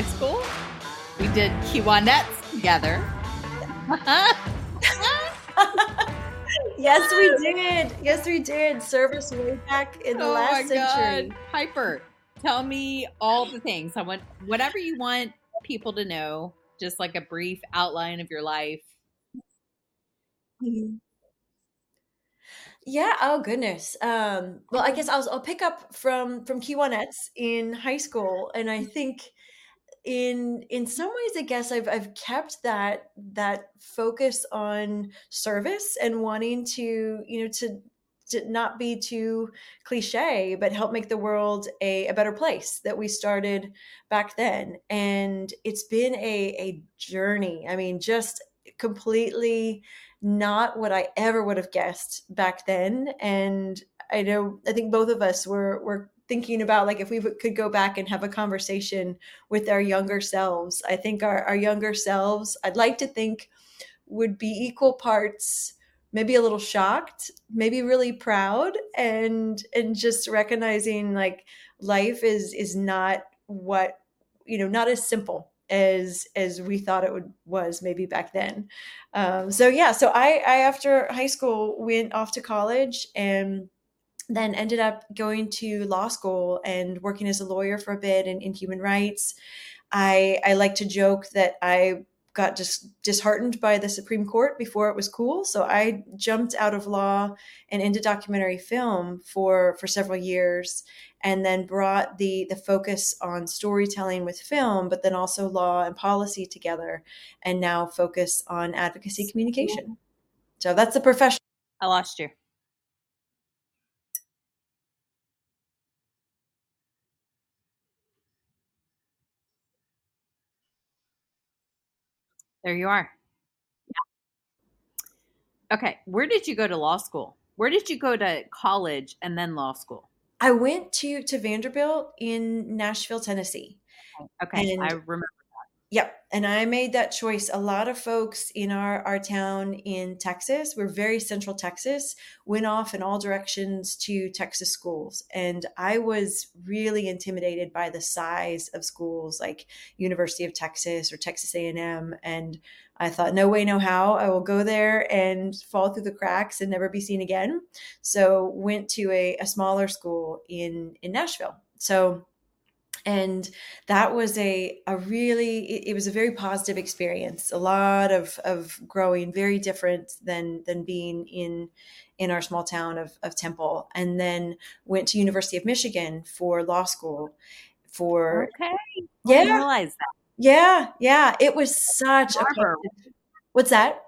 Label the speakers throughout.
Speaker 1: high school. We did Kiwanettes together.
Speaker 2: yes, we did. Yes, we did. Service way back in the oh last century. God.
Speaker 1: Piper, tell me all the things. I want whatever you want people to know, just like a brief outline of your life.
Speaker 2: Mm-hmm. Yeah. Oh goodness. Um, well, I guess I'll I'll pick up from from Kiwanettes in high school, and I think in in some ways, I guess I've I've kept that that focus on service and wanting to you know to to not be too cliche, but help make the world a, a better place that we started back then. And it's been a, a journey. I mean, just completely not what I ever would have guessed back then. And I know, I think both of us were, were thinking about like if we could go back and have a conversation with our younger selves. I think our, our younger selves, I'd like to think would be equal parts maybe a little shocked maybe really proud and and just recognizing like life is is not what you know not as simple as as we thought it would was maybe back then um, so yeah so i i after high school went off to college and then ended up going to law school and working as a lawyer for a bit in, in human rights i i like to joke that i got just disheartened by the Supreme Court before it was cool. So I jumped out of law and into documentary film for for several years, and then brought the the focus on storytelling with film, but then also law and policy together, and now focus on advocacy communication. So that's the profession.
Speaker 1: I lost you. There you are. Yeah. Okay. Where did you go to law school? Where did you go to college and then law school?
Speaker 2: I went to to Vanderbilt in Nashville, Tennessee.
Speaker 1: Okay, and I remember
Speaker 2: Yep. And I made that choice. A lot of folks in our, our town in Texas, we're very central Texas, went off in all directions to Texas schools. And I was really intimidated by the size of schools like University of Texas or Texas A&M. And I thought, no way, no how. I will go there and fall through the cracks and never be seen again. So went to a, a smaller school in, in Nashville. So and that was a, a really it, it, was a very positive experience a lot of of growing very different than than being in in our small town of, of temple. And then went to university of michigan for law school for
Speaker 1: okay. Yeah.
Speaker 2: yeah yeah. It was such a what's that?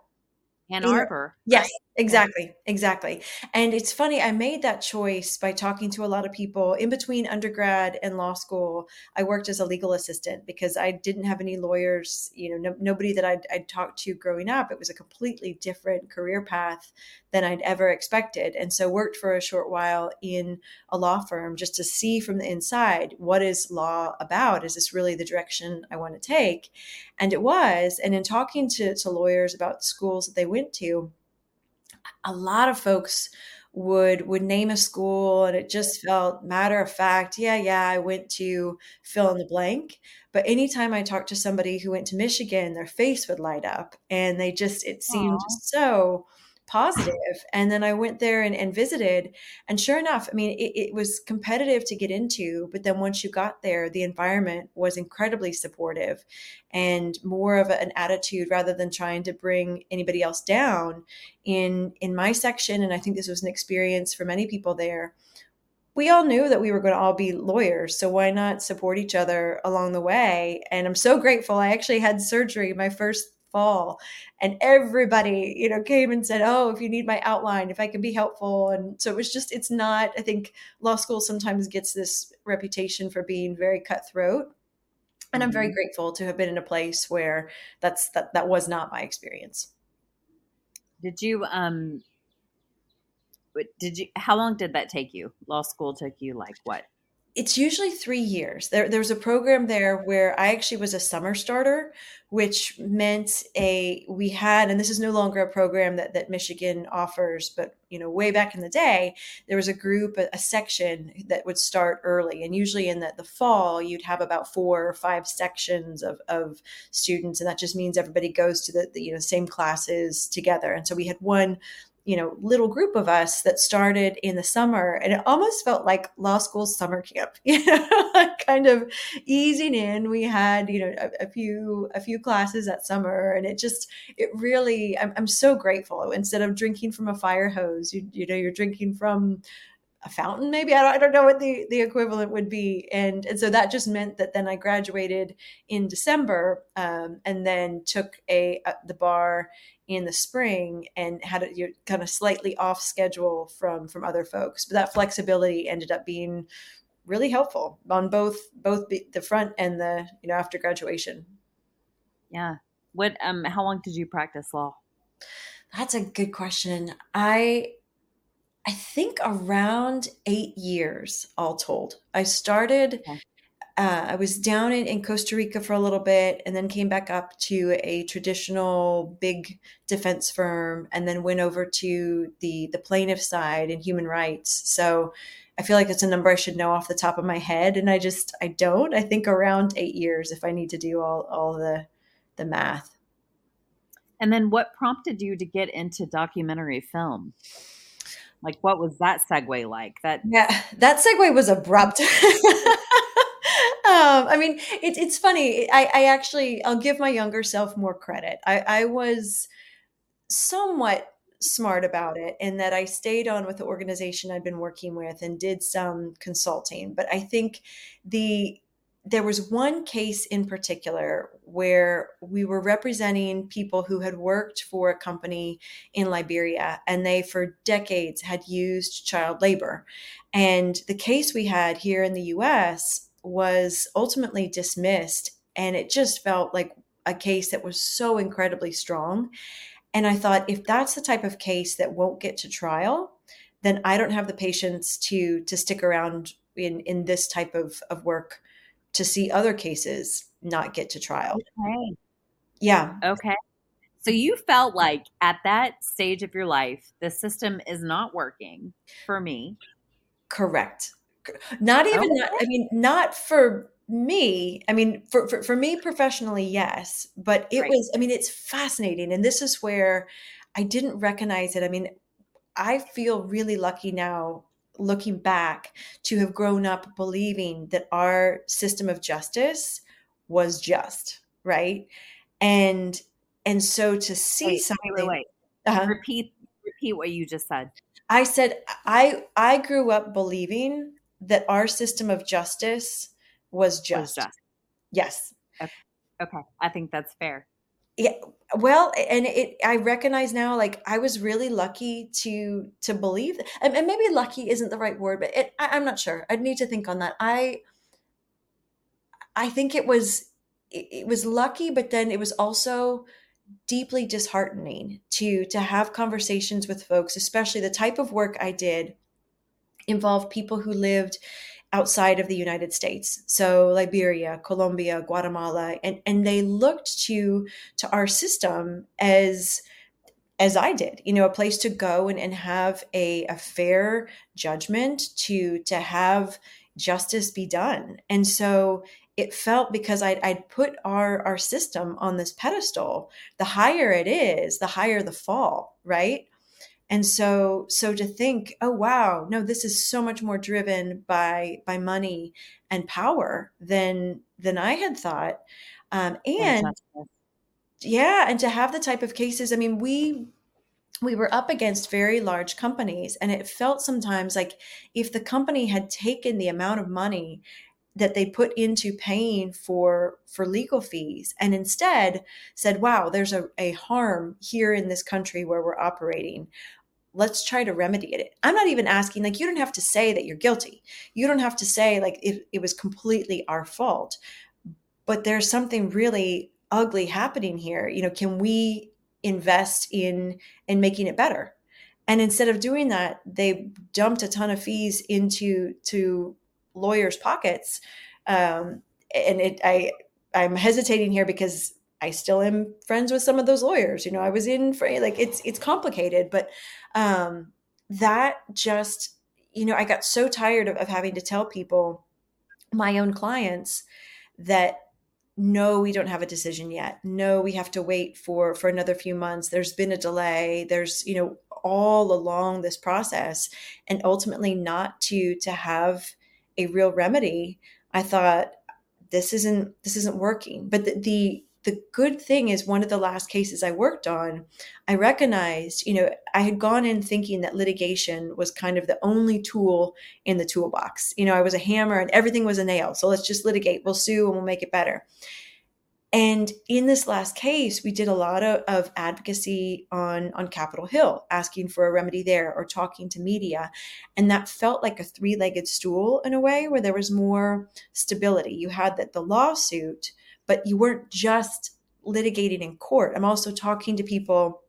Speaker 1: Ann Arbor.
Speaker 2: Yes, exactly, exactly. And it's funny, I made that choice by talking to a lot of people in between undergrad and law school. I worked as a legal assistant because I didn't have any lawyers, you know, no, nobody that I'd, I'd talked to growing up. It was a completely different career path than I'd ever expected. And so worked for a short while in a law firm just to see from the inside what is law about? Is this really the direction I want to take? And it was. And in talking to, to lawyers about schools that they went to, a lot of folks would would name a school and it just felt matter of fact yeah yeah i went to fill in the blank but anytime i talked to somebody who went to michigan their face would light up and they just it seemed Aww. so positive. And then I went there and, and visited. And sure enough, I mean, it, it, was competitive to get into. But then once you got there, the environment was incredibly supportive and more of an attitude rather than trying to bring anybody else down. In, in my section, and I think this was an experience for many people there, we all knew that we were going to all be lawyers. So why not support each other along the way? And I'm so grateful. I actually had surgery my first fall. And everybody you know came and said oh if you need my outline if i can be helpful. And so it was just it's not i think law school sometimes gets this reputation for being very cutthroat. And i'm very mm-hmm. grateful to have been in a place where that's that that was not my experience.
Speaker 1: Did you um did you how long did that take you? Law school took you like what
Speaker 2: it's usually three years. There, there was a program there where I actually was a summer starter, which meant a we had, and this is no longer a program that that Michigan offers, but you know, way back in the day, there was a group, a, a section that would start early, and usually in the, the fall, you'd have about four or five sections of of students, and that just means everybody goes to the, the you know same classes together. And so we had one you know little group of us that started in the summer and it almost felt like law school summer camp you know kind of easing in. We had you know a, a, few a few classes that summer and it just it really I'm, I'm so grateful. Instead of drinking from a fire hose you, you know you're drinking from a fountain maybe? I don't, I don't know what the, the equivalent would be. And and so that just meant that then i graduated in december um, and then took a, a the bar in the spring and had it you're kind of slightly off schedule from from other folks. But that flexibility ended up being really helpful on both both the front and the you know after graduation.
Speaker 1: Yeah. What um how long did you practice law?
Speaker 2: That's a good question. I i think around eight years all told. I started okay uh, I was down in, in Costa Rica for a little bit and then came back up to a traditional big defense firm and then went over to the the plaintiff side in human rights. So I feel like it's a number I should know off the top of my head and I just I don't. I think around 8 years if I need to do all all the the math.
Speaker 1: And then what prompted you to get into documentary film? Like what was that segue like? That
Speaker 2: Yeah, that segue was abrupt. um, I mean, it's it's funny. I, I actually I'll give my younger self more credit. I, I was somewhat smart about it in that I stayed on with the organization I'd been working with and did some consulting. But I think the there was one case in particular where we were representing people who had worked for a company in Liberia and they for decades had used child labor. And the case we had here in the US was ultimately dismissed. And it just felt like a case that was so incredibly strong. And I thought, if that's the type of case that won't get to trial, then I don't have the patience to to stick around in in this type of of work to see other cases not get to trial.
Speaker 1: Okay.
Speaker 2: Yeah.
Speaker 1: Okay. So you felt like at that stage of your life, the system is not working for me.
Speaker 2: Correct not even okay. i mean not for me i mean for, for, for me professionally yes but it right. was i mean it's fascinating and this is where i didn't recognize it i mean i feel really lucky now looking back to have grown up believing that our system of justice was just right and and so to see
Speaker 1: wait,
Speaker 2: something
Speaker 1: wait, wait, wait. Uh-huh. repeat repeat what you just said
Speaker 2: i said i i grew up believing that our system of justice was just. Was just. Yes.
Speaker 1: Okay. okay. I think that's fair.
Speaker 2: Yeah. Well, and it, I recognize now, like I was really lucky to, to believe and, and maybe lucky isn't the right word, but it, I, I'm not sure. I'd need to think on that. I, I think it was, it, it was lucky, but then it was also deeply disheartening to, to have conversations with folks, especially the type of work I did involved people who lived outside of the United States. So Liberia, Colombia, Guatemala, and, and they looked to to our system as as I did, you know, a place to go and, and have a, a fair judgment to to have justice be done. And so it felt because I'd, I'd put our our system on this pedestal, the higher it is, the higher the fall, right? And so so to think oh wow no this is so much more driven by by money and power than than i had thought. Um, and yeah and to have the type of cases i mean we we were up against very large companies and it felt sometimes like if the company had taken the amount of money that they put into paying for for legal fees and instead said wow there's a, a harm here in this country where we're operating let's try to remedy it. I'm not even asking, like, you don't have to say that you're guilty. You don't have to say, like, it, it was completely our fault. But there's something really ugly happening here. You know, can we invest in in making it better? And instead of doing that, they dumped a ton of fees into to lawyers' pockets. Um, and it, I, I'm hesitating here because I still am friends with some of those lawyers. You know, I was in for like it's it's complicated, but um, that just you know I got so tired of, of having to tell people, my own clients, that no we don't have a decision yet no we have to wait for for another few months there's been a delay there's you know all along this process and ultimately not to to have a real remedy i thought this isn't this isn't working but the, the the good thing is one of the last cases I worked on, I recognized, you know, I had gone in thinking that litigation was kind of the only tool in the toolbox. You know, I was a hammer and everything was a nail. So let's just litigate, we'll sue and we'll make it better. And in this last case, we did a lot of, of advocacy on, on Capitol Hill, asking for a remedy there or talking to media. And that felt like a three legged stool in a way where there was more stability. You had that the lawsuit, but you weren't just litigating in court. I'm also talking to people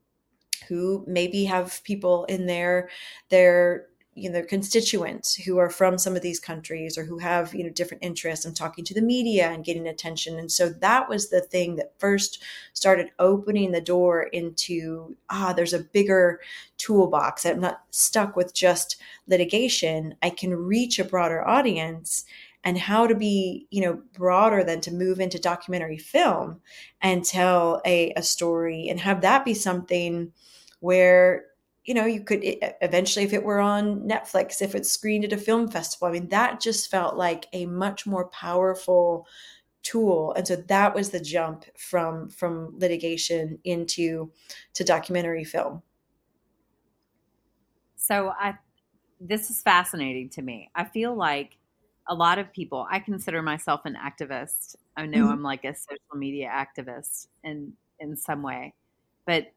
Speaker 2: who maybe have people in their their you know constituents who are from some of these countries or who have you know different interests i'm talking to the media and getting attention. And so that was the thing that first started opening the door into ah there's a bigger toolbox. I'm not stuck with just litigation. I can reach a broader audience and how to be you know broader than to move into documentary film and tell a, a story and have that be something where you know you could eventually if it were on netflix if it's screened at a film festival i mean that just felt like a much more powerful tool and so that was the jump from from litigation into to documentary film.
Speaker 1: So i this is fascinating to me. I feel like a lot of people i consider myself an activist. I know mm-hmm. i'm like a social media activist in in some way but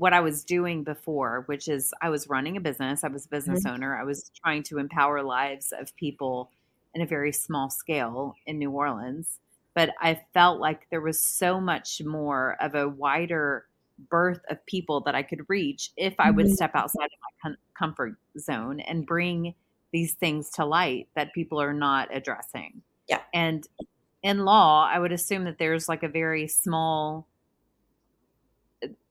Speaker 1: what i was doing before which is i was running a business i was a business mm-hmm. owner i was trying to empower lives of people in a very small scale in new orleans but i felt like there was so much more of a wider berth of people that i could reach if i would mm-hmm. step outside of my com- comfort zone and bring these things to light that people are not addressing.
Speaker 2: Yeah.
Speaker 1: And in law, I would assume that there's like a very small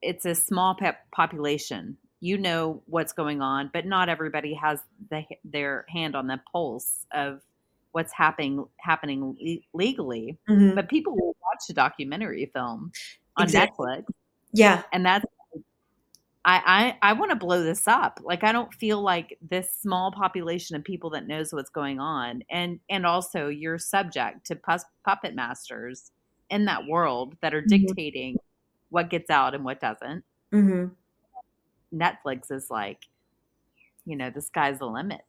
Speaker 1: it's a small population. You know what's going on, but not everybody has the, their hand on the pulse of what's happening happening legally. Mm-hmm. But people will watch a documentary film on exactly. Netflix.
Speaker 2: Yeah.
Speaker 1: And that's I, I, I want to blow this up. Like I don't feel like this small population of people that knows what's going on, and and also you're subject to pu- puppet masters in that world that are mm-hmm. dictating what gets out and what doesn't. Mm-hmm. Netflix is like, you know, the sky's the limit.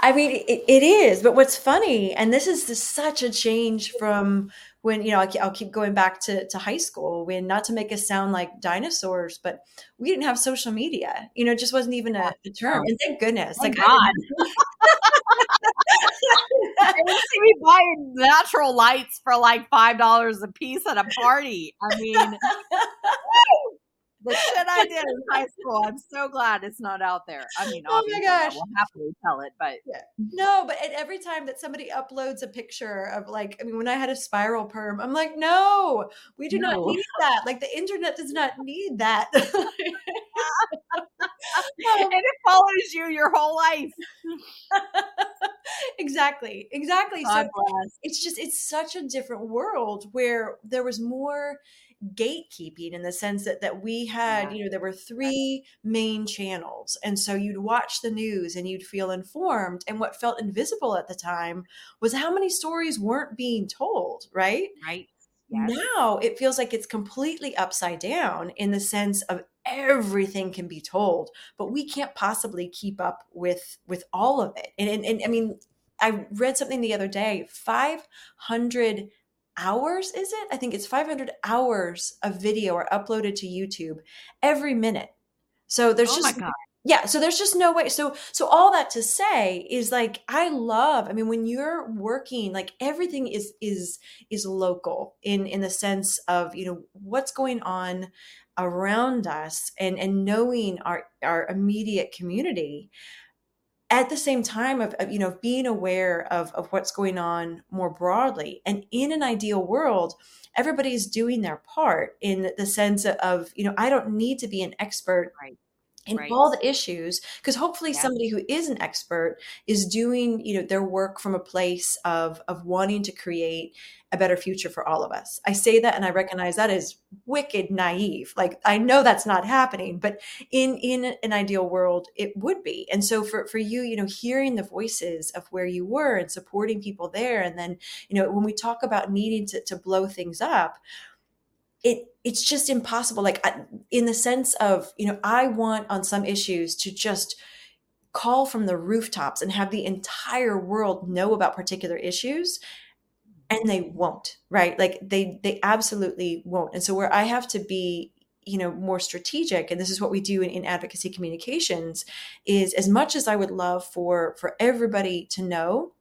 Speaker 2: I mean, it, it is. But what's funny, and this is just such a change from when you know I'll, keep going back to, to high school when not to make us sound like dinosaurs but we didn't have social media you know it just wasn't even a, a term and thank goodness
Speaker 1: thank like god see me buying natural lights for like five dollars a piece at a party i mean the shit I did in high school. I'm so glad it's not out there. I mean, oh my gosh, we'll happily tell it, but
Speaker 2: yeah. no. But every time that somebody uploads a picture of like, I mean, when I had a spiral perm, I'm like, no, we do no. not need that. Like the internet does not need that. and
Speaker 1: it follows you your whole life.
Speaker 2: Exactly, exactly. God so bless. it's just it's such a different world where there was more gatekeeping in the sense that that we had, yeah. you know, there were three main channels. And so you'd watch the news and you'd feel informed. And what felt invisible at the time was how many stories weren't being told, right?
Speaker 1: Right.
Speaker 2: Yes. Now it feels like it's completely upside down in the sense of everything can be told, but we can't possibly keep up with with all of it. And and, and I mean, I read something the other day, 500 hours is it? I think it's 500 hours of video are uploaded to youtube every minute. So there's oh just yeah so there's just no way so so all that to say is like i love i mean when you're working like everything is is is local in in the sense of you know what's going on around us and and knowing our our immediate community. At the same time of, of, you know being aware of, of what's going on more broadly and in an ideal world everybody's doing their part in the sense of you know i don't need to be an expert
Speaker 1: right
Speaker 2: in right. all the issues because hopefully yeah. somebody who is an expert is doing you know their work from a place of of wanting to create a better future for all of us i say that and i recognize that is wicked naive like i know that's not happening but in in an ideal world it would be and so for for you you know hearing the voices of where you were and supporting people there and then you know when we talk about needing to, to blow things up it it's just impossible. Like in the sense of you know i want on some issues to just call from the rooftops and have the entire world know about particular issues and they won't right? Like they they absolutely won't. And so where i have to be you know more strategic and this is what we do in, in, advocacy communications is as much as i would love for for everybody to know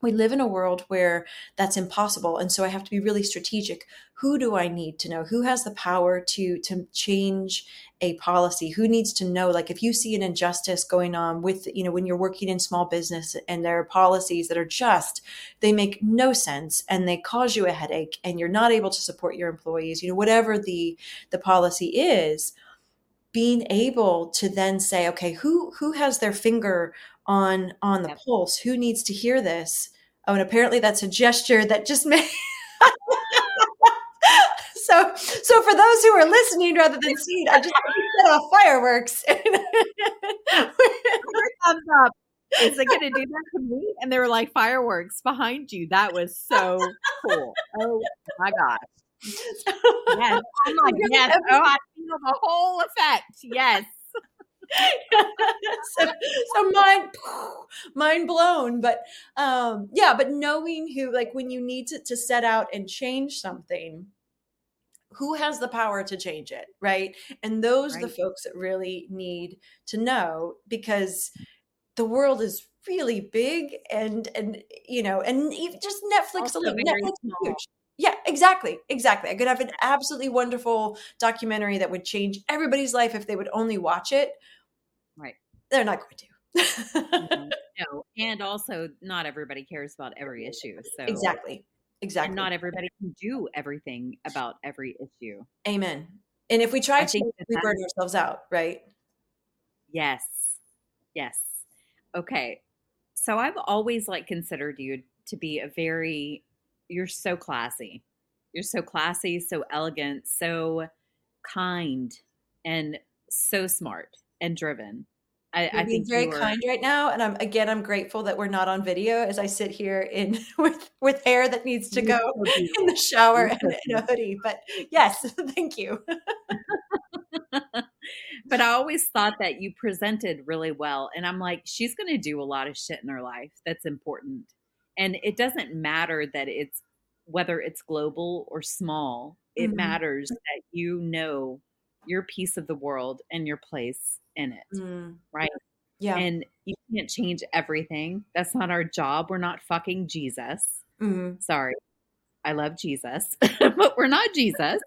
Speaker 2: we live in a world where that's impossible and so i have to be really strategic. Who do i need to know? Who has the power to to change a policy? Who needs to know? Like if you see an injustice going on with you know when you're working in small business and there are policies that are just they make no sense and they cause you a headache and you're not able to support your employees you know whatever the the policy is being able to then say okay who who has their finger on on the yep. pulse who needs to hear this? Oh and apparently that's a gesture that just made so so for those who are listening rather than seeing i just set off fireworks.
Speaker 1: Thumbs up is it to do that to me? And they were like fireworks behind you. That was so cool. Oh my gosh. Yes. I'm like yes. Oh i feel the whole effect. Yes
Speaker 2: so, so mind mind blown but um yeah but knowing who like when you need to, to set out and change something who has the power to change it right and those right. are the folks that really need to know because the world is really big and and you know and even just netflix alone netflix huge yeah, exactly. Exactly. I could have an absolutely wonderful documentary that would change everybody's life if they would only watch it.
Speaker 1: Right.
Speaker 2: They're not going to.
Speaker 1: mm-hmm. No. And also, not everybody cares about every issue. So,
Speaker 2: exactly. Exactly.
Speaker 1: And not everybody can do everything about every issue.
Speaker 2: Amen. And if we try I to, we burn ourselves out, right?
Speaker 1: Yes. Yes. Okay. So I've always like considered you to be a very you're so classy. You're so classy, so elegant, so kind, and so smart and driven.
Speaker 2: I, I think very kind right now, and I'm again I'm grateful that we're not on video as I sit here in with with hair that needs to go in the shower and in a hoodie. But yes, thank you.
Speaker 1: but I always thought that you presented really well, and I'm like, she's going to do a lot of shit in her life that's important, and it doesn't matter that it's whether it's global or small it mm-hmm. matters that you know your piece of the world and your place in it mm. right yeah and you can't change everything that's not our job we're not fucking jesus mm-hmm. sorry I love Jesus, but we're not Jesus.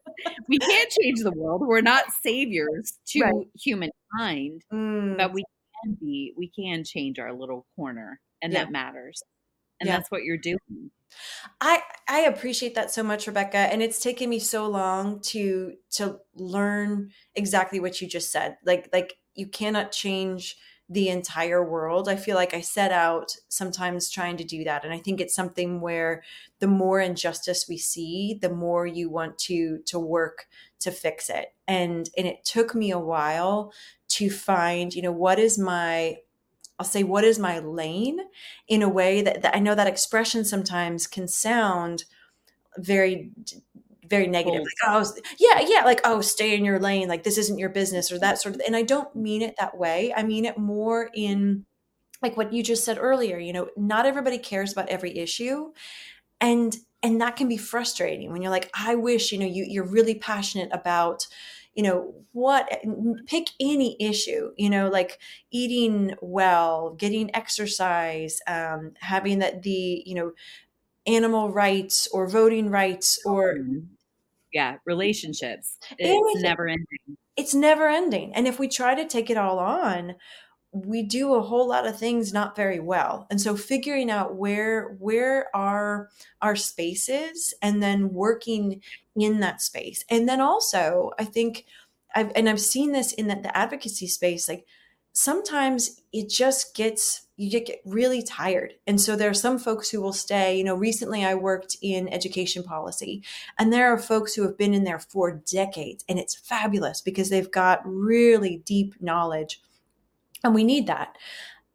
Speaker 1: we can't change the world. We're not saviors to right. humankind, mm. but we can be, we can change our little corner, and yeah. that matters and yeah. that's what you're doing.
Speaker 2: I i appreciate that so much rebecca and it's taken me so long to to learn exactly what you just said like like you cannot change the entire world. I feel like i set out sometimes trying to do that and i think it's something where the more injustice we see the more you want to to work to fix it. And and it took me a while to find you know what is my I'll say, what is my lane? in a way that, that I know that expression sometimes can sound very very negative like oh yeah yeah like oh stay in your lane like this isn't your business or that sort of and i don't mean it that way. I mean it more in like what you just said earlier you know not everybody cares about every issue and and that can be frustrating when you're like i wish you know you, you're really passionate about you know what pick any issue you know like eating well getting exercise um, having that the you know animal rights or voting rights or
Speaker 1: yeah relationships. It's never ending.
Speaker 2: it's never ending. And if we try to take it all on we do a whole lot of things not very well. And so figuring out where where are our spaces and then working in that space. And then also i think i've and i've seen this in the, the advocacy space like sometimes it just gets you get really tired. And so there are some folks who will stay. You know recently i worked in education policy and there are folks who have been in there for decades and it's fabulous because they've got really deep knowledge and we need that.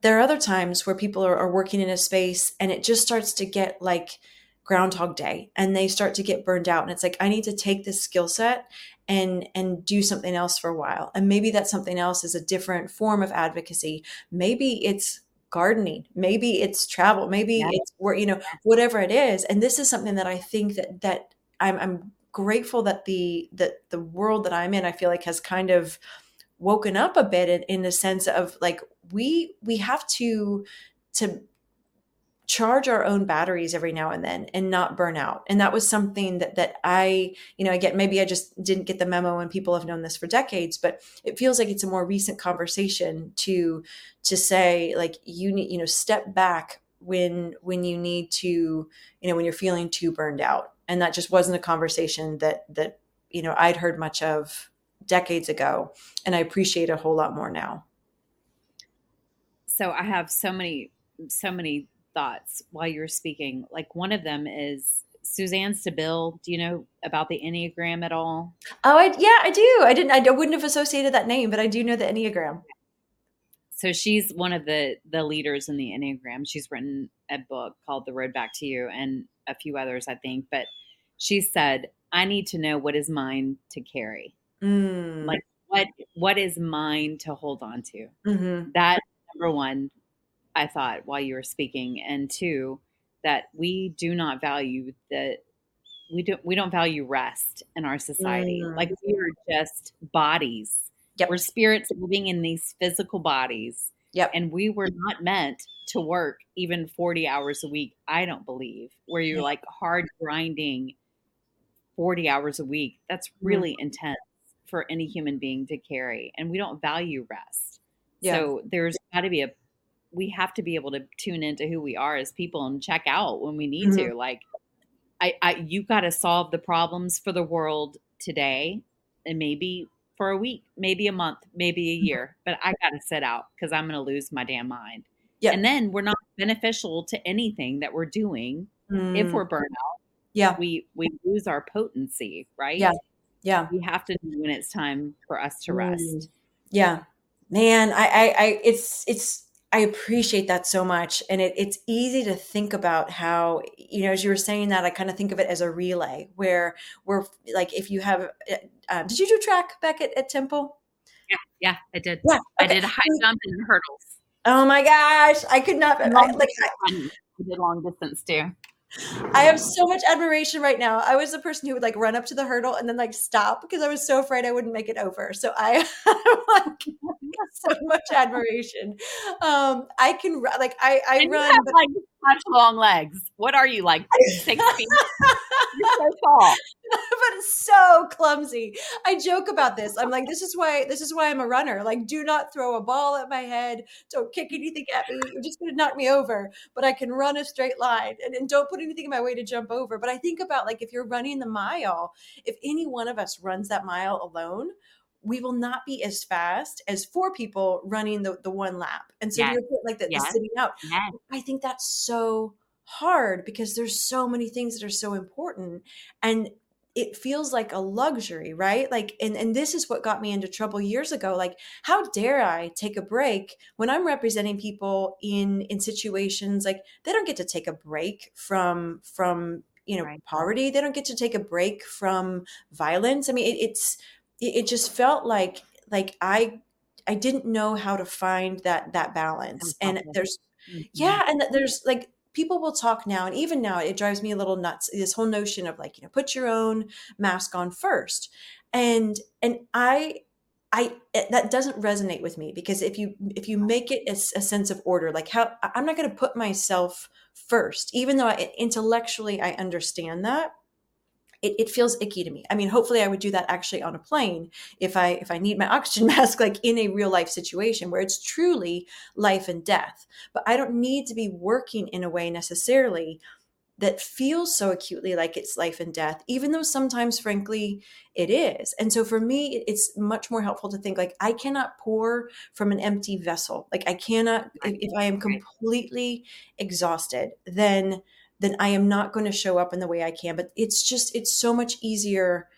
Speaker 2: There are other times where people are, are working in a space and it just starts to get like groundhog day and they start to get burned out and it's like i need to take this skill set and and do something else for a while. And maybe that something else is a different form of advocacy. Maybe it's gardening. Maybe it's travel. Maybe yeah. it's where you know whatever it is. And this is something that i think that that i'm, I'm grateful that the that the world that i'm in i feel like has kind of woken up a bit in, in the sense of like we we have to to charge our own batteries every now and then and not burn out. And that was something that that i you know again maybe i just didn't get the memo and people have known this for decades but it feels like it's a more recent conversation to to say like you need you know step back when when you need to you know when you're feeling too burned out. And that just wasn't a conversation that that you know i'd heard much of decades ago and i appreciate a whole lot more now.
Speaker 1: So i have so many so many thoughts while you're speaking. Like one of them is suzanne stabile do you know about the enneagram at all?
Speaker 2: Oh I, yeah i do. I didn't i wouldn't have associated that name but i do know the enneagram.
Speaker 1: So she's one of the the leaders in the enneagram. She's written a book called the road back to you and a few others i think. But she said i need to know what is mine to carry Mm. Like what what is mine to hold on to? Mm-hmm. That number one, I thought while you were speaking, and two, that we do not value that we don't we don't value rest in our society. Mm. Like we are just bodies. Yep. We're spirits living in these physical bodies.
Speaker 2: Yep.
Speaker 1: And we were not meant to work even 40 hours a week, I don't believe, where you're yep. like hard grinding 40 hours a week. That's really mm. intense for any human being to carry and we don't value rest yeah. so there's got to be a we have to be able to tune into who we are as people and check out when we need mm-hmm. to like i i you got to solve the problems for the world today and maybe for a week maybe a month maybe a mm-hmm. year but i got to sit out because i'm going to lose my damn mind yeah. and then we're not beneficial to anything that we're doing mm. if we're burnt out
Speaker 2: yeah
Speaker 1: we we lose our potency right
Speaker 2: yeah yeah
Speaker 1: we have to know when it's time for us to rest mm.
Speaker 2: yeah man I, I i it's it's I appreciate that so much. And it, it's easy to think about how, you know, as you were saying that, I kind of think of it as a relay where we're like, if you have, uh, did you do track back at, at Temple?
Speaker 1: Yeah, yeah, I did. Yeah, okay. I did high jump and hurdles.
Speaker 2: Oh my gosh. I could not, I, like,
Speaker 1: I, I did long distance too.
Speaker 2: I have so much admiration right now. I was the person who would like run up to the hurdle and then like stop because I was so afraid I wouldn't make it over. So I have like so much admiration. Um, I can like I I and run
Speaker 1: have, but, like such long legs. What are you like six feet? You're so tall.
Speaker 2: but it's so clumsy. I joke about this. I'm like, this is why this is why I'm a runner. Like, do not throw a ball at my head. Don't kick anything at me. You're just gonna knock me over. But I can run a straight line and, and don't put anything in my way to jump over. But I think about like if you're running the mile, if any one of us runs that mile alone, we will not be as fast as four people running the, the one lap. And so yes. you're like the, yes. the sitting out. Yes. I think that's so hard because there's so many things that are so important. And it feels like a luxury, right? Like, and, and this is what got me into trouble years ago. Like, how dare I take a break when I'm representing people in in situations like they don't get to take a break from from you know right. poverty. They don't get to take a break from violence. I mean, it, it's it, it just felt like like I I didn't know how to find that that balance. And there's mm-hmm. yeah, and there's like people will talk now and even now it drives me a little nuts this whole notion of like you know put your own mask on first and and i I that doesn't resonate with me because if you if you make it a, a sense of order, like how I'm not going to put myself first, even though I, intellectually I understand that. It, it feels icky to me i mean hopefully i would do that actually on a plane if i if i need my oxygen mask like in a real life situation where it's truly life and death but i don't need to be working in a way necessarily that feels so acutely like it's life and death, even though sometimes, frankly, it is. And so for me, it's much more helpful to think like I cannot pour from an empty vessel. Like I cannot, if, if I am completely exhausted, then then I am not going to show up in the way I can. But it's just, it's so much easier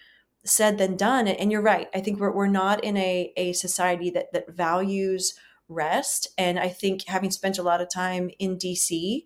Speaker 2: said than done. And you're right. I think we're, we're not in a, a society that, that values rest. And I think having spent a lot of time in DC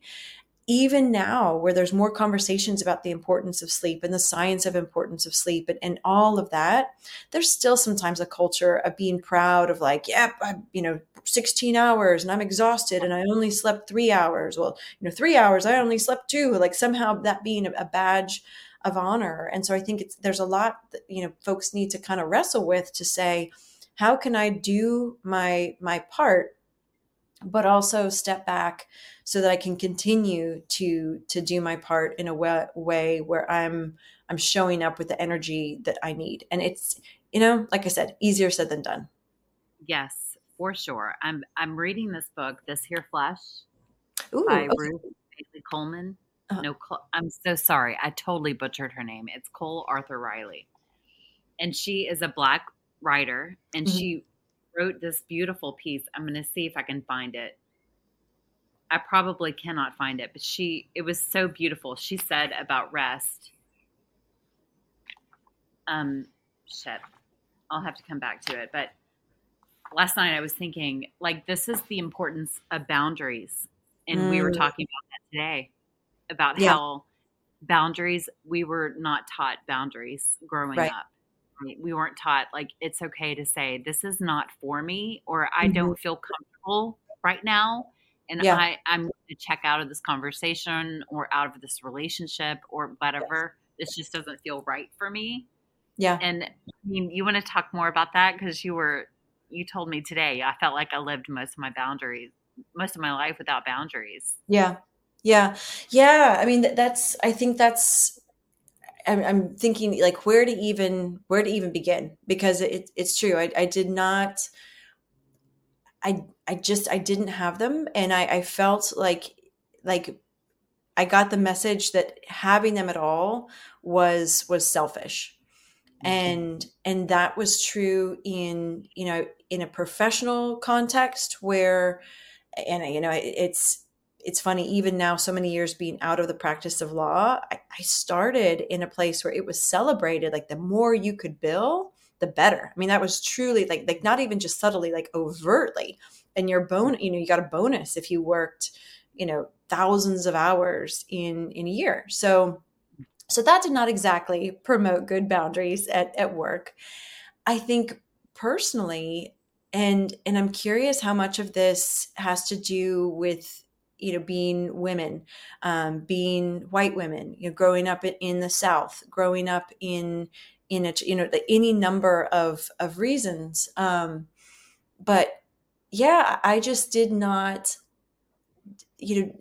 Speaker 2: even now where there's more conversations about the importance of sleep and the science of importance of sleep and, and all of that there's still sometimes a culture of being proud of like yep yeah, you know 16 hours and i'm exhausted and i only slept three hours. Well you know three hours i only slept two like somehow that being a, a badge of honor. And so i think it's there's a lot that you know folks need to kind of wrestle with to say how can i do my my part but also step back so that I can continue to to do my part in a way, way where I'm I'm showing up with the energy that I need. And it's you know, like I said, easier said than done.
Speaker 1: Yes, for sure. I'm I'm reading this book, This Here Flesh,
Speaker 2: Ooh,
Speaker 1: by
Speaker 2: okay.
Speaker 1: Ruth Bailey Coleman. Uh-huh. No, I'm so sorry. I totally butchered her name. It's Cole Arthur Riley, and she is a black writer, and mm-hmm. she wrote this beautiful piece. I'm going to see if I can find it. I probably cannot find it, but she it was so beautiful. She said about rest. Um shit. I'll have to come back to it, but last night I was thinking like this is the importance of boundaries. And mm. we were mm. talking about that today about yeah. how boundaries we were not taught boundaries growing right. up. We weren't taught like it's okay to say this is not for me or I mm-hmm. don't feel comfortable right now and yeah. I, I'm going to check out of this conversation or out of this relationship or whatever. Yes. This just doesn't feel right for me.
Speaker 2: Yeah.
Speaker 1: And I mean, you want to talk more about that because you were, you told me today, I felt like I lived most of my boundaries, most of my life without boundaries.
Speaker 2: Yeah. Yeah. Yeah. I mean, that's, I think that's, I'm, I'm thinking like where to even, where to even begin because it, it's true. I, I did not, I I just I didn't have them and I, I felt like like I got the message that having them at all was was selfish. Mm-hmm. And and that was true in you know in a professional context where and you know it's it's funny even now so many years being out of the practice of law I, I started in a place where it was celebrated like the more you could bill the better. I mean that was truly like like not even just subtly like overtly. And your bone you know you got a bonus if you worked you know thousands of hours in in a year. So so that did not exactly promote good boundaries at, at work. I think personally and and i'm curious how much of this has to do with you know being women um, being white women you know growing up in the south growing up in in a you know any number of of reasons um, but yeah, I just did not, you know,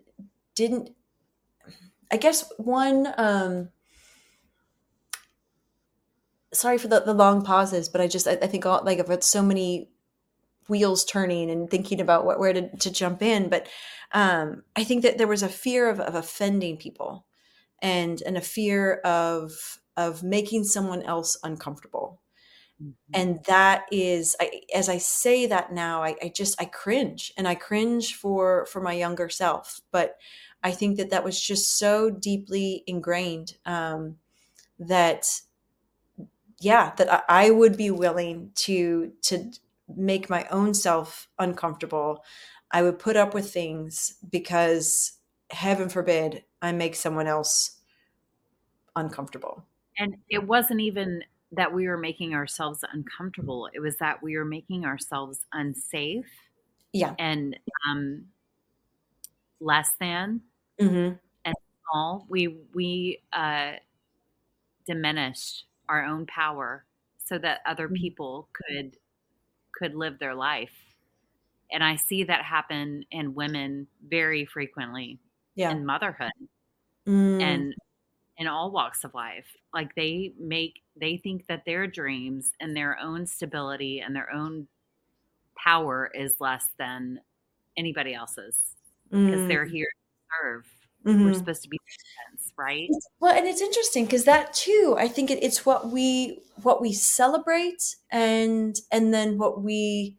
Speaker 2: didn't, I guess one, um, sorry for the, the long pauses, but I just, I, I think all, like I've got so many wheels turning and thinking about what, where to, to jump in. But, um, I think that there was a fear of, of offending people and, and a fear of, of making someone else uncomfortable Mm-hmm. And that is, I, as I say that now, I, I just I cringe, and I cringe for for my younger self. But I think that that was just so deeply ingrained um, that, yeah, that I, I would be willing to to make my own self uncomfortable. I would put up with things because, heaven forbid, I make someone else uncomfortable.
Speaker 1: And it wasn't even that we were making ourselves uncomfortable. It was that we were making ourselves unsafe.
Speaker 2: Yeah.
Speaker 1: And um, less than
Speaker 2: mm-hmm.
Speaker 1: and small. We we uh, diminished our own power so that other mm-hmm. people could could live their life. And I see that happen in women very frequently
Speaker 2: yeah.
Speaker 1: in motherhood.
Speaker 2: Mm.
Speaker 1: And in all walks of life. Like they make they think that their dreams and their own stability and their own power is less than anybody else's because mm. they're here to serve. Mm-hmm. We're supposed to be friends, right?
Speaker 2: It's, well, and it's interesting because that too, I think it, it's what we what we celebrate and and then what we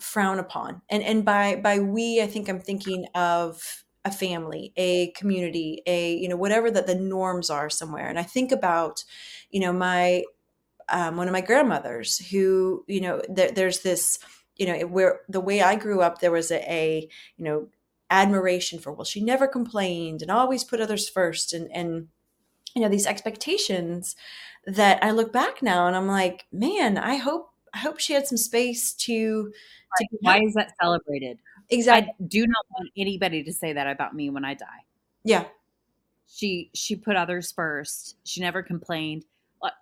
Speaker 2: frown upon. And and by by we, I think I'm thinking of a family, a community, a you know whatever that the norms are somewhere. And I think about, you know, my um, one of my grandmothers who you know there, there's this you know where the way I grew up there was a, a you know admiration for well she never complained and always put others first and and you know these expectations that I look back now and I'm like man I hope I hope she had some space to,
Speaker 1: right. to why is that celebrated
Speaker 2: Exactly.
Speaker 1: I do not want anybody to say that about me when I die.
Speaker 2: Yeah.
Speaker 1: She she put others first. She never complained.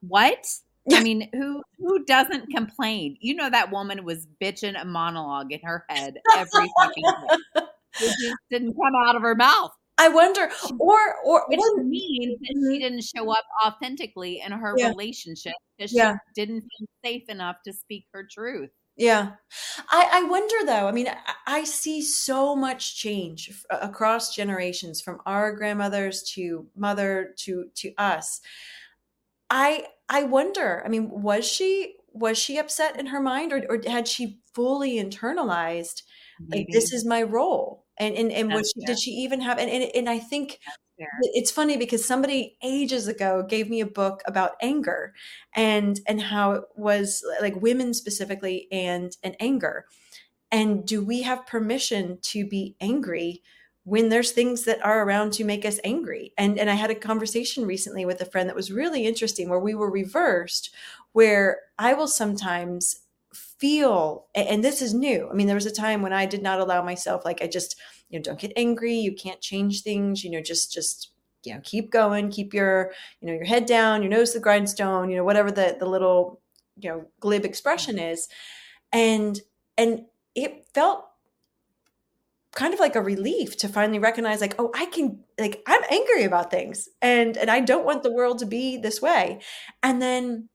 Speaker 1: What? I mean, who who doesn't complain? You know that woman was bitching a monologue in her head every fucking day. It just didn't come out of her mouth.
Speaker 2: I wonder, or or
Speaker 1: which or, means that she mm-hmm. didn't show up authentically in her yeah. relationship because yeah. she didn't feel safe enough to speak her truth.
Speaker 2: Yeah. I, I wonder though, I mean, I, I see so much change across generations from our grandmothers to mother to, to us. I, I wonder, I mean, was she, was she upset in her mind or, or had she fully internalized Maybe. like, this is my role? And, and, and was she, did she even have, and, and, and I think it's funny because somebody ages ago gave me a book about anger and and how it was like women specifically and and anger. And do we have permission to be angry when there's things that are around to make us angry? And and i had a conversation recently with a friend that was really interesting where we were reversed where i will sometimes feel and this is new. I mean there was a time when i did not allow myself like i just you know don't get angry you can't change things you know just just you know keep going keep your you know your head down your nose to the grindstone you know whatever the the little you know glib expression is. And and it felt kind of like a relief to finally recognize like oh i can like i'm angry about things and and i don't want the world to be this way. And then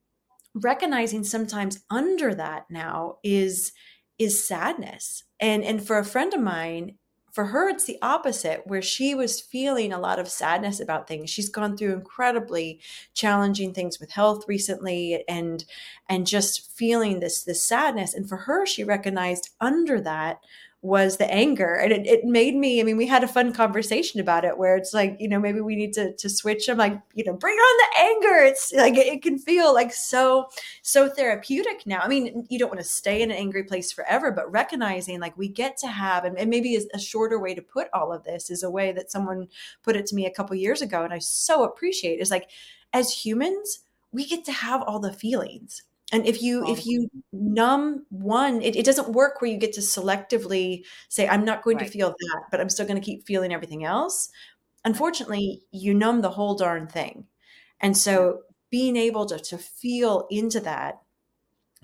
Speaker 2: recognizing sometimes under that now is is sadness. And and for a friend of mine for her it's the opposite where she was feeling a lot of sadness about things. She's gone through incredibly challenging things with health recently and and just feeling this this sadness. And for her she recognized under that was the anger and it, it made me i mean we had a fun conversation about it where it's like you know maybe we need to to switch. I'm like you know bring on the anger. It's like it can feel like so so therapeutic now. I mean you don't want to stay in an angry place forever but recognizing like we get to have and, and maybe a shorter way to put all of this is a way that someone put it to me a couple years ago and i so appreciate is like as humans we get to have all the feelings and if you if you numb one it, it, doesn't work where you get to selectively say i'm not going right. to feel that but i'm still going to keep feeling everything else. Unfortunately you numb the whole darn thing. And so being able to, to feel into that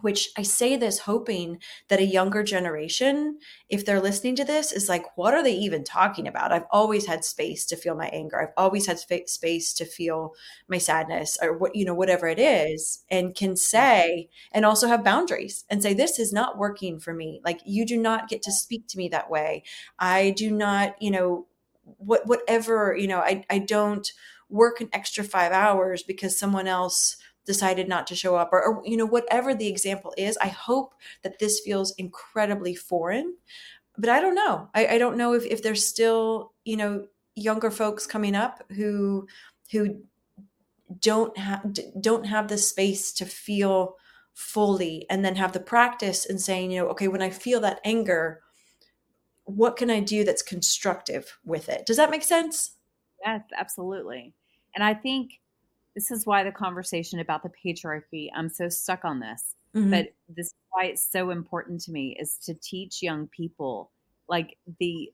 Speaker 2: which I say this hoping that a younger generation, if they're listening to this, is like, what are they even talking about? I've always had space to feel my anger. I've always had sp- space to feel my sadness or what, you know, whatever it is, and can say, and also have boundaries and say, this is not working for me. Like, you do not get to speak to me that way. I do not, you know, what, whatever, you know, I, I don't work an extra five hours because someone else decided not to show up or, or, you know whatever the example is i hope that this feels incredibly foreign but i don't know. I, I don't know if, if there's still you know younger folks coming up who who don't have don't have the space to feel fully and then have the practice and saying you know okay when i feel that anger what can i do that's constructive with it? Does that make sense?
Speaker 1: Yes absolutely. And i think this is why the conversation about the patriarchy, I'm so stuck on this. Mm-hmm. But this is why it's so important to me is to teach young people like the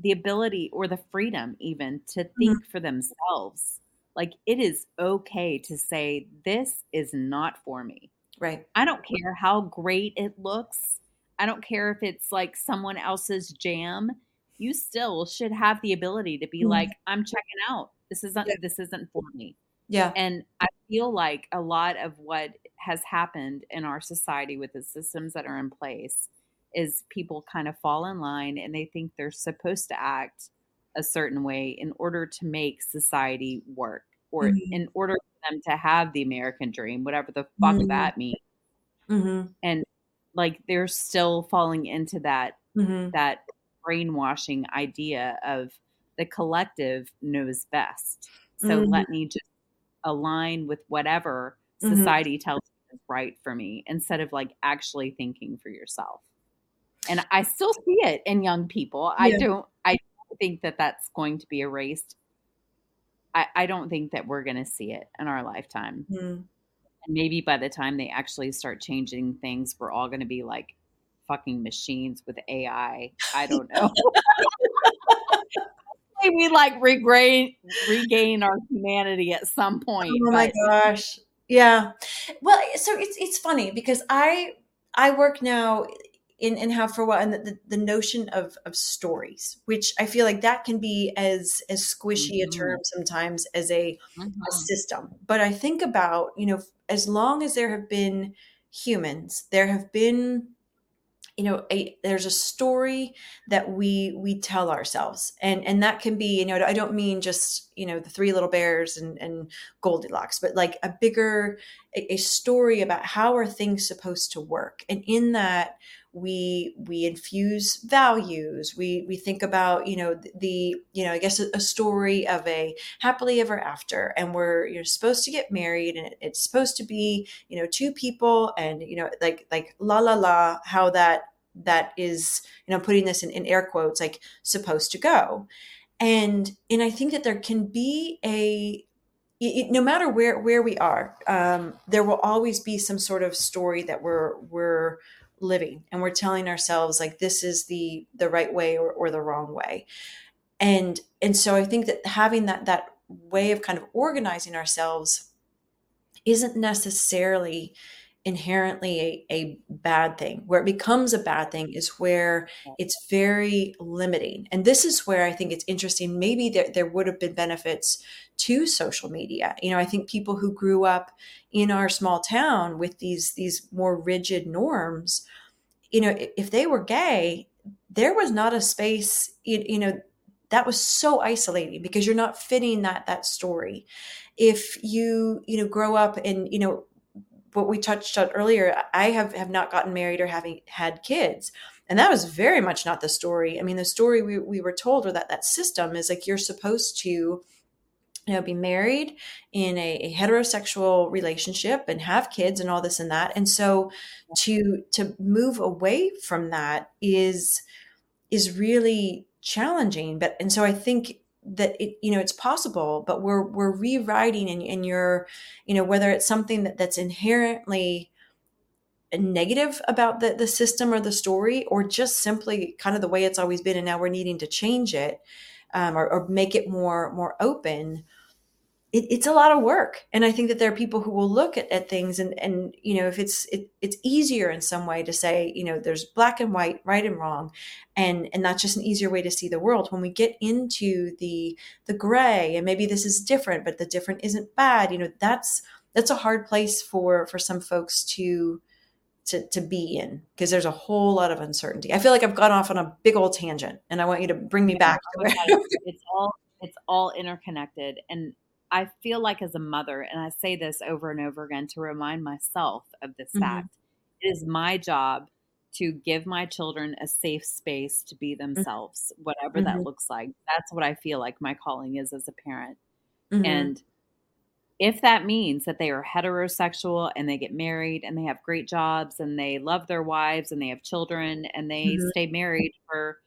Speaker 1: the ability or the freedom even to mm-hmm. think mm-hmm. for themselves. Like it is okay to say this is not for me.
Speaker 2: Right.
Speaker 1: I don't care how great it looks. I don't care if it's like someone else's jam. you still should have the ability to be
Speaker 2: Mhm.
Speaker 1: like, I'm checking out. This isn't
Speaker 2: Yeah.
Speaker 1: this isn't for me.
Speaker 2: Yeah.
Speaker 1: And I feel like a lot of what has happened in our society with the systems that are in place is people kind of fall in line and they think they're supposed to act a certain way in order to make society work or
Speaker 2: Mhm.
Speaker 1: in order for them to have the American dream, whatever the fuck
Speaker 2: Mhm.
Speaker 1: that means.
Speaker 2: Mhm.
Speaker 1: And like they're still falling into that
Speaker 2: Mhm.
Speaker 1: that brainwashing idea of the collective knows best. So
Speaker 2: Mhm.
Speaker 1: let me just align with whatever
Speaker 2: Mhm.
Speaker 1: society tells me is right for me instead of like actually thinking for yourself. And I still see it in young people. I don't I don't think that that's going to be erased. I, I don't think that we're going to see it in our lifetime.
Speaker 2: Mhm.
Speaker 1: And maybe by the time they actually start changing things, we're all going to be like fucking machines with AI. I don't know. We like regain regain our humanity at some point.
Speaker 2: Oh my
Speaker 1: but
Speaker 2: gosh. Yeah. Well, so it's it's funny because I I work now in in how for what and the, the, notion of of stories, which I feel like that can be as as squishy a
Speaker 1: Mhm.
Speaker 2: term sometimes as a a
Speaker 1: Mhm.
Speaker 2: system. But I think about, you know, as long as there have been humans, there have been you know a there's a story that we we tell ourselves. And and that can be you know i don't mean just you know the three little bears and and goldilocks but like a bigger a, a story about how are things supposed to work. And in that we we infuse values. We we think about you know the, you know i guess a, a story of a happily ever after and we're you're supposed to get married and it, it's supposed to be you know two people and you know like like la la la how that that is you know putting this in, in air quotes like supposed to go and and i think that there can be a it, no matter where where we are um, there will always be some sort of story that we're we're living and we're telling ourselves like this is the the right way or, or the wrong way. And and so i think that having that that way of kind of organizing ourselves isn't necessarily inherently a, a bad thing. Where it becomes a bad thing is where it's very limiting. And this is where i think it's interesting. Maybe there, there would have been benefits to social media. You know i think people who grew up in our small town with these these more rigid norms you know if, they were gay there was not a space you, you know that was so isolating because you're not fitting that that story. If you you know grow up and you know what we touched on earlier i have have not gotten married or having had kids. And that was very much not the story. I mean the story we, we were told or that that system is like you're supposed to you know be married in a, a heterosexual relationship and have kids and all this and that. And so to to move away from that is is really challenging. But and so i think that it you know it's possible but we're we're rewriting and, and you're you know whether it's something that, that's inherently negative about the, the system or the story or just simply kind of the way it's always been and now we're needing to change it um, or, or make it more more open it, it's a lot of work and i think that there are people who will look at, at things and and you know if it's it, it's easier in some way to say you know there's black and white right and wrong and and that's just an easier way to see the world when we get into the the gray and maybe this is different but the different isn't bad you know that's that's a hard place for for some folks to to, to be in because there's a whole lot of uncertainty. I feel like I've gone off on a big old tangent and I want you to bring me back
Speaker 1: it's all it's all interconnected and I feel like as a mother, and I say this over and over again to remind myself of this
Speaker 2: Mhm.
Speaker 1: fact, it is my job to give my children a safe space to be themselves, whatever that
Speaker 2: Mhm.
Speaker 1: looks like. That's what I feel like my calling is as a parent.
Speaker 2: Mhm.
Speaker 1: And if that means that they are heterosexual and they get married and they have great jobs and they love their wives and they have children and they
Speaker 2: Mhm.
Speaker 1: stay married for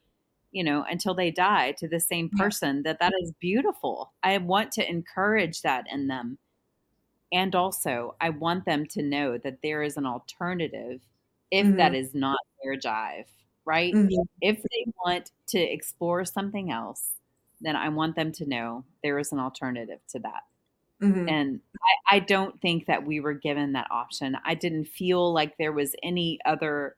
Speaker 1: you know until they die to the same person that that is beautiful i want to encourage that in them and also i want them to know that there is an alternative if that is not their jive right
Speaker 2: Mhm.
Speaker 1: if they want to explore something else then i want them to know there is an alternative to that
Speaker 2: Mhm.
Speaker 1: and I, I don't think that we were given that option. I didn't feel like there was any other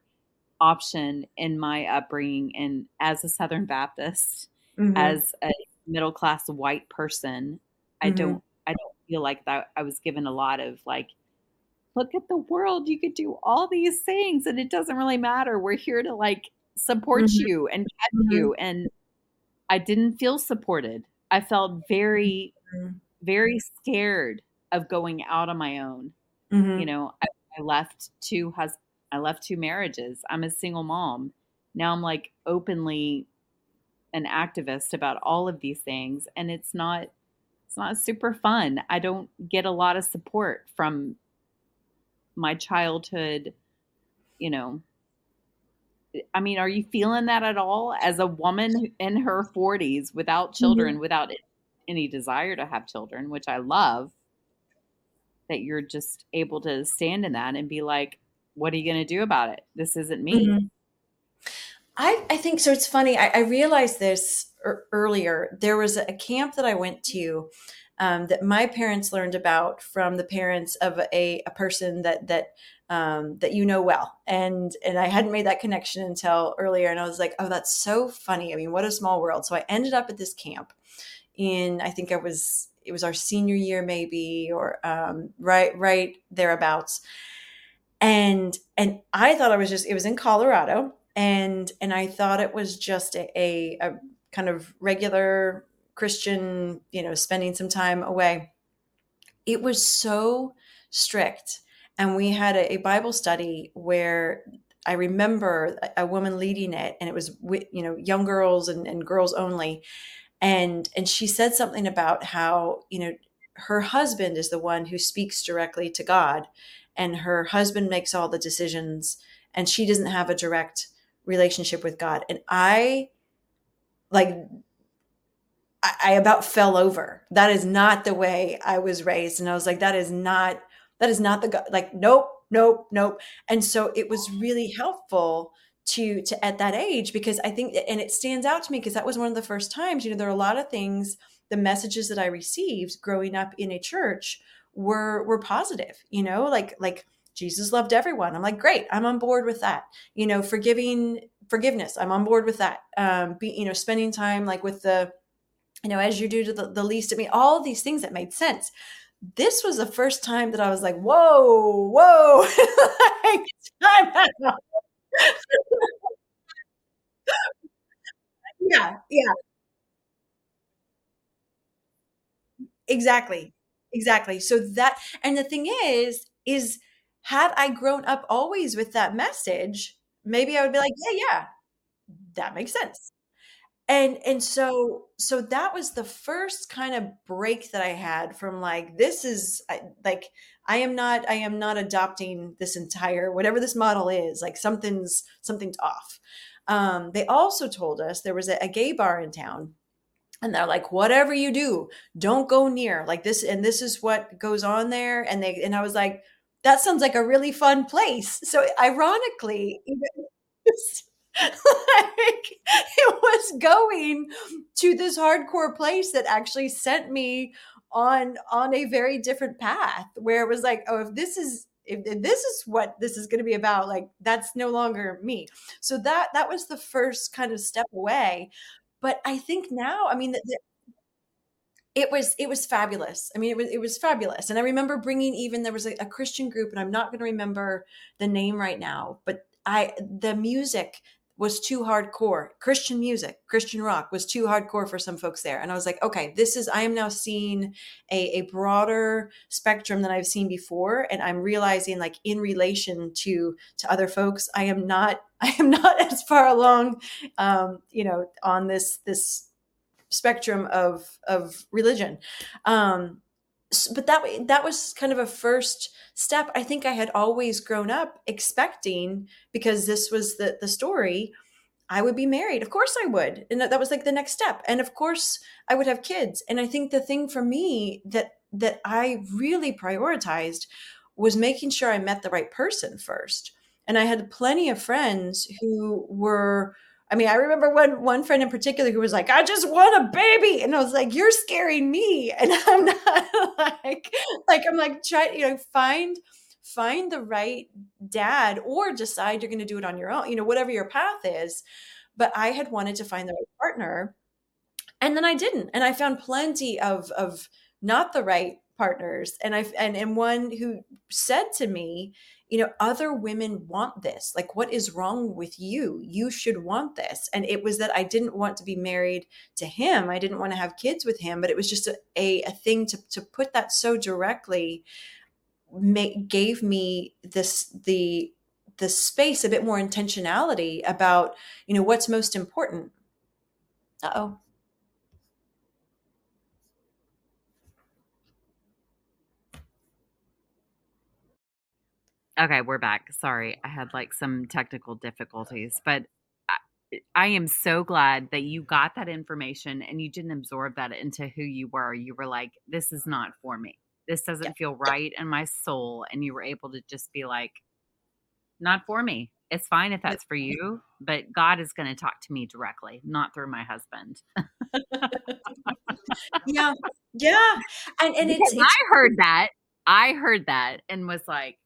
Speaker 1: option in my upbringing and as a Southern Baptist,
Speaker 2: Mhm.
Speaker 1: as a middle class white person, I
Speaker 2: Mhm.
Speaker 1: don't I don't feel like that I was given a lot of like, look at the world, you could do all these things and it doesn't really matter. We're here to like support
Speaker 2: Mhm.
Speaker 1: you and catch
Speaker 2: Mhm.
Speaker 1: you. And I didn't feel supported. I felt very,
Speaker 2: Mhm.
Speaker 1: very scared of going out on my own.
Speaker 2: Mhm.
Speaker 1: You know, I, I left two hus- I left two marriages. I'm a single mom. Now I'm like openly an activist about all of these things and it's not it's not super fun. I don't get a lot of support from my childhood, you know. I mean, are you feeling that at all as a woman in her 40s without children,
Speaker 2: Mhm.
Speaker 1: without any desire to have children, which I love? That you're just able to stand in that and be like, what are you going to do about it? This isn't me.
Speaker 2: Mhm. I, I think so. It's funny. I, I realized this er, earlier. There was a camp that I went to um, that my parents learned about from the parents of a, a person that that um, that you know well, and and I hadn't made that connection until earlier. And I was like, oh, that's so funny. I mean, what a small world. So I ended up at this camp in I think I was it was our senior year maybe or um, right right thereabouts, and and I thought I was just it was in Colorado and and I thought it was just a, a, a kind of regular Christian, you know, spending some time away. It was so strict, and we had a, a Bible study where I remember a, a woman leading it, and it was wi- you know young girls and, and girls only, and and she said something about how you know her husband is the one who speaks directly to God, and her husband makes all the decisions, and she doesn't have a direct relationship with God. And I like I, I about fell over. That is not the way I was raised. And I was like, that is not that is not the God like nope, nope, nope. And so it was really helpful to to at that age because I think and it stands out to me because that was one of the first times, you know, there are a lot of things, the messages that I received growing up in a church were were positive, you know, like like Jesus loved everyone. I'm like, great, I'm on board with that. You know, forgiving forgiveness, I'm on board with that. Um, be you know, spending time like with the, you know, as you do to the, the least of me, all these things that made sense. This was the first time that I was like, whoa, whoa, like, time out. yeah, yeah, exactly, exactly. So that, and the thing is, is had I grown up always with that message, maybe I would be like, yeah, yeah, that makes sense. And and so so that was the first kind of break that I had from like this is like I am not I am not adopting this entire whatever this model is like something's something's off. Um, they also told us there was a, a gay bar in town and they're like whatever you do don't go near. Like this and this is what goes on there and they and I was like that sounds like a really fun place. So ironically like it was going to this hardcore place that actually sent me on on a very different path where it was like oh if this is if, if this is what this is going to be about like that's no longer me. So that that was the first kind of step away but i think now i mean the, the- it was it was fabulous. I mean it was it was fabulous. And i remember bringing even there was a, a christian group and i'm not going to remember the name right now but i the music was too hardcore. Christian music christian rock was too hardcore for some folks there. And i was like okay this is i am now seeing a, a broader spectrum than i've seen before. And i'm realizing like in relation to to other folks i am not i am not as far along um you know on this this spectrum of of religion. Um but that that was kind of a first step. I think i had always grown up expecting because this was the the story i would be married. Of course i would. And that, was like the next step. And of course i would have kids. And i think the thing for me that that i really prioritized was making sure i met the right person first. And i had plenty of friends who were I mean, I remember one one friend in particular who was like, "I just want a baby," and I was like, "You're scaring me," and I'm not like, like I'm like, try you know, find find the right dad or decide you're going to do it on your own, you know, whatever your path is. But I had wanted to find the right partner. And then I didn't. And I found plenty of of not the right partners. And I and, and one who said to me, you know, other women want this. Like, what is wrong with you? You should want this. And it was that I didn't want to be married to him. I didn't want to have kids with him, but it was just a, a, a thing to, to put that so directly make, gave me this, the, the space, a bit more intentionality about, you know, what's most important. Uh
Speaker 1: Okay, we're back. Sorry, I had like some technical difficulties, but I, eh, I, am so glad that you got that information and you didn't absorb that into who you were. You were like, this is not for me. This doesn't yeah. feel right in my soul. And you were able to just be like, not for me. It's fine if that's for you, but God is going to talk to me directly, not through my husband.
Speaker 2: yeah. Yeah. And, and it's, it's, I
Speaker 1: heard that. I heard that and was like,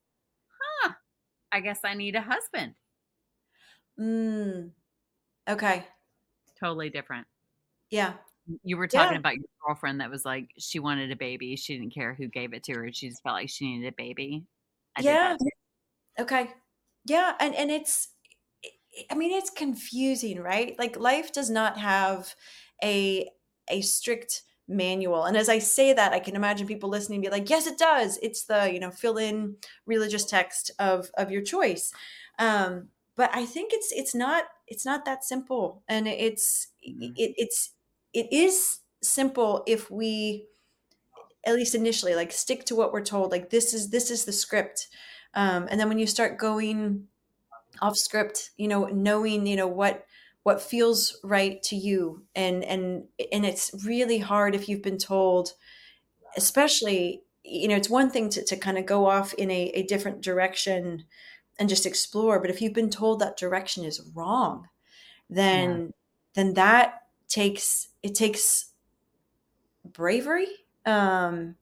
Speaker 1: I guess I need a husband.
Speaker 2: Mm. Okay.
Speaker 1: Totally different.
Speaker 2: Yeah.
Speaker 1: You were talking yeah. about your girlfriend that was like she wanted a baby. She didn't care who gave it to her. She just felt like she needed a baby.
Speaker 2: I yeah. Okay. Yeah, and and it's I mean it's confusing, right? Like life does not have a a strict manual. And as I say that, I can imagine people listening be like, yes, it does. It's the, you know, fill in religious text of of your choice. Um, but I think it's it's not it's not that simple. And it's mm-hmm. it, it's it is simple if we at least initially like stick to what we're told like this is this is the script um, and then when you start going off script you know knowing you know what what feels right to you and and and it's really hard if you've been told especially you know it's one thing to, to kind of go off in a, a different direction and just explore but if you've been told that direction is wrong then yeah. then that takes it takes bravery um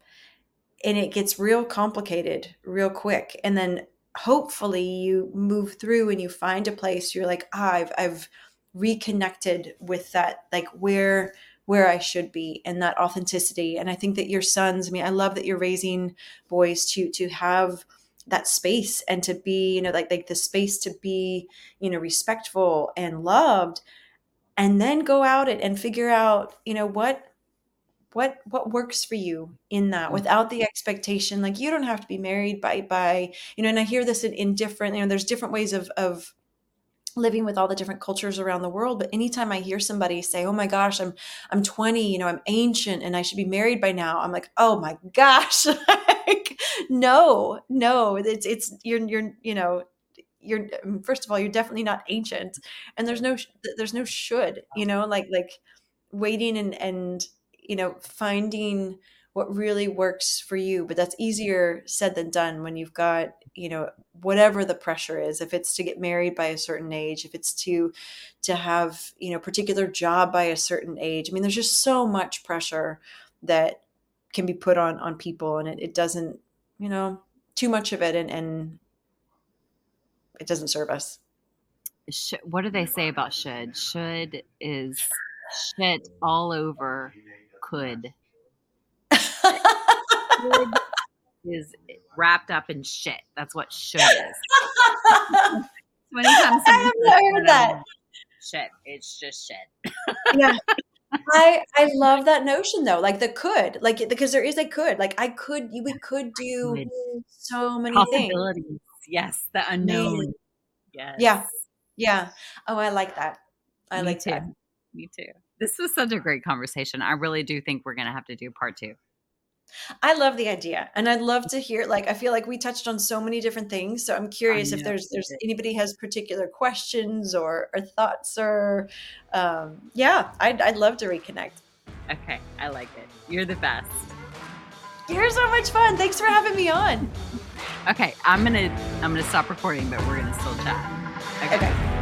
Speaker 2: and it gets real complicated real quick and then hopefully you move through and you find a place you're like ah, i've i've reconnected with that like where where I should be and that authenticity. And I think that your sons, I mean, I love that you're raising boys to to have that space and to be, you know, like like the space to be, you know, respectful and loved, and then go out and, and figure out, you know, what what what works for you in that mm-hmm. without the expectation like you don't have to be married by by you know and i hear this in, in different you know there's different ways of of living with all the different cultures around the world but anytime i hear somebody say oh my gosh i'm i'm 20 you know i'm ancient and i should be married by now i'm like oh my gosh like, no no it's it's you're you're you know you're um, first of all you're definitely not ancient and there's no there's no should you know like like waiting and and you know finding what really works for you but that's easier said than done when you've got you know whatever the pressure is. If it's to get married by a certain age if it's to to have you know particular job by a certain age i mean there's just so much pressure that can be put on on people and it, it doesn't you know too much of it and and it doesn't serve us.
Speaker 1: What do they say about should? Should is shit all over could is wrapped up in shit. That's what should is. when he comes, I have never heard that. Shit, it's just shit.
Speaker 2: yeah. I I love that notion though, like the could, like because there is a could, like I could, we could do so many things.
Speaker 1: Yes, the unknown.
Speaker 2: Yes. Yeah, yeah. Oh, I like that. I Me like
Speaker 1: too.
Speaker 2: that.
Speaker 1: Me too. This was such a great conversation. I really do think we're going to have to do part two.
Speaker 2: I love the idea, and I'd love to hear. Like, I feel like we touched on so many different things, so I'm curious if there's there's anybody has particular questions or or thoughts or, um, yeah, I'd I'd love to reconnect.
Speaker 1: Okay, I like it. You're the best.
Speaker 2: You're so much fun. Thanks for having me on.
Speaker 1: Okay, I'm gonna I'm gonna stop recording, but we're gonna still chat. okay. okay.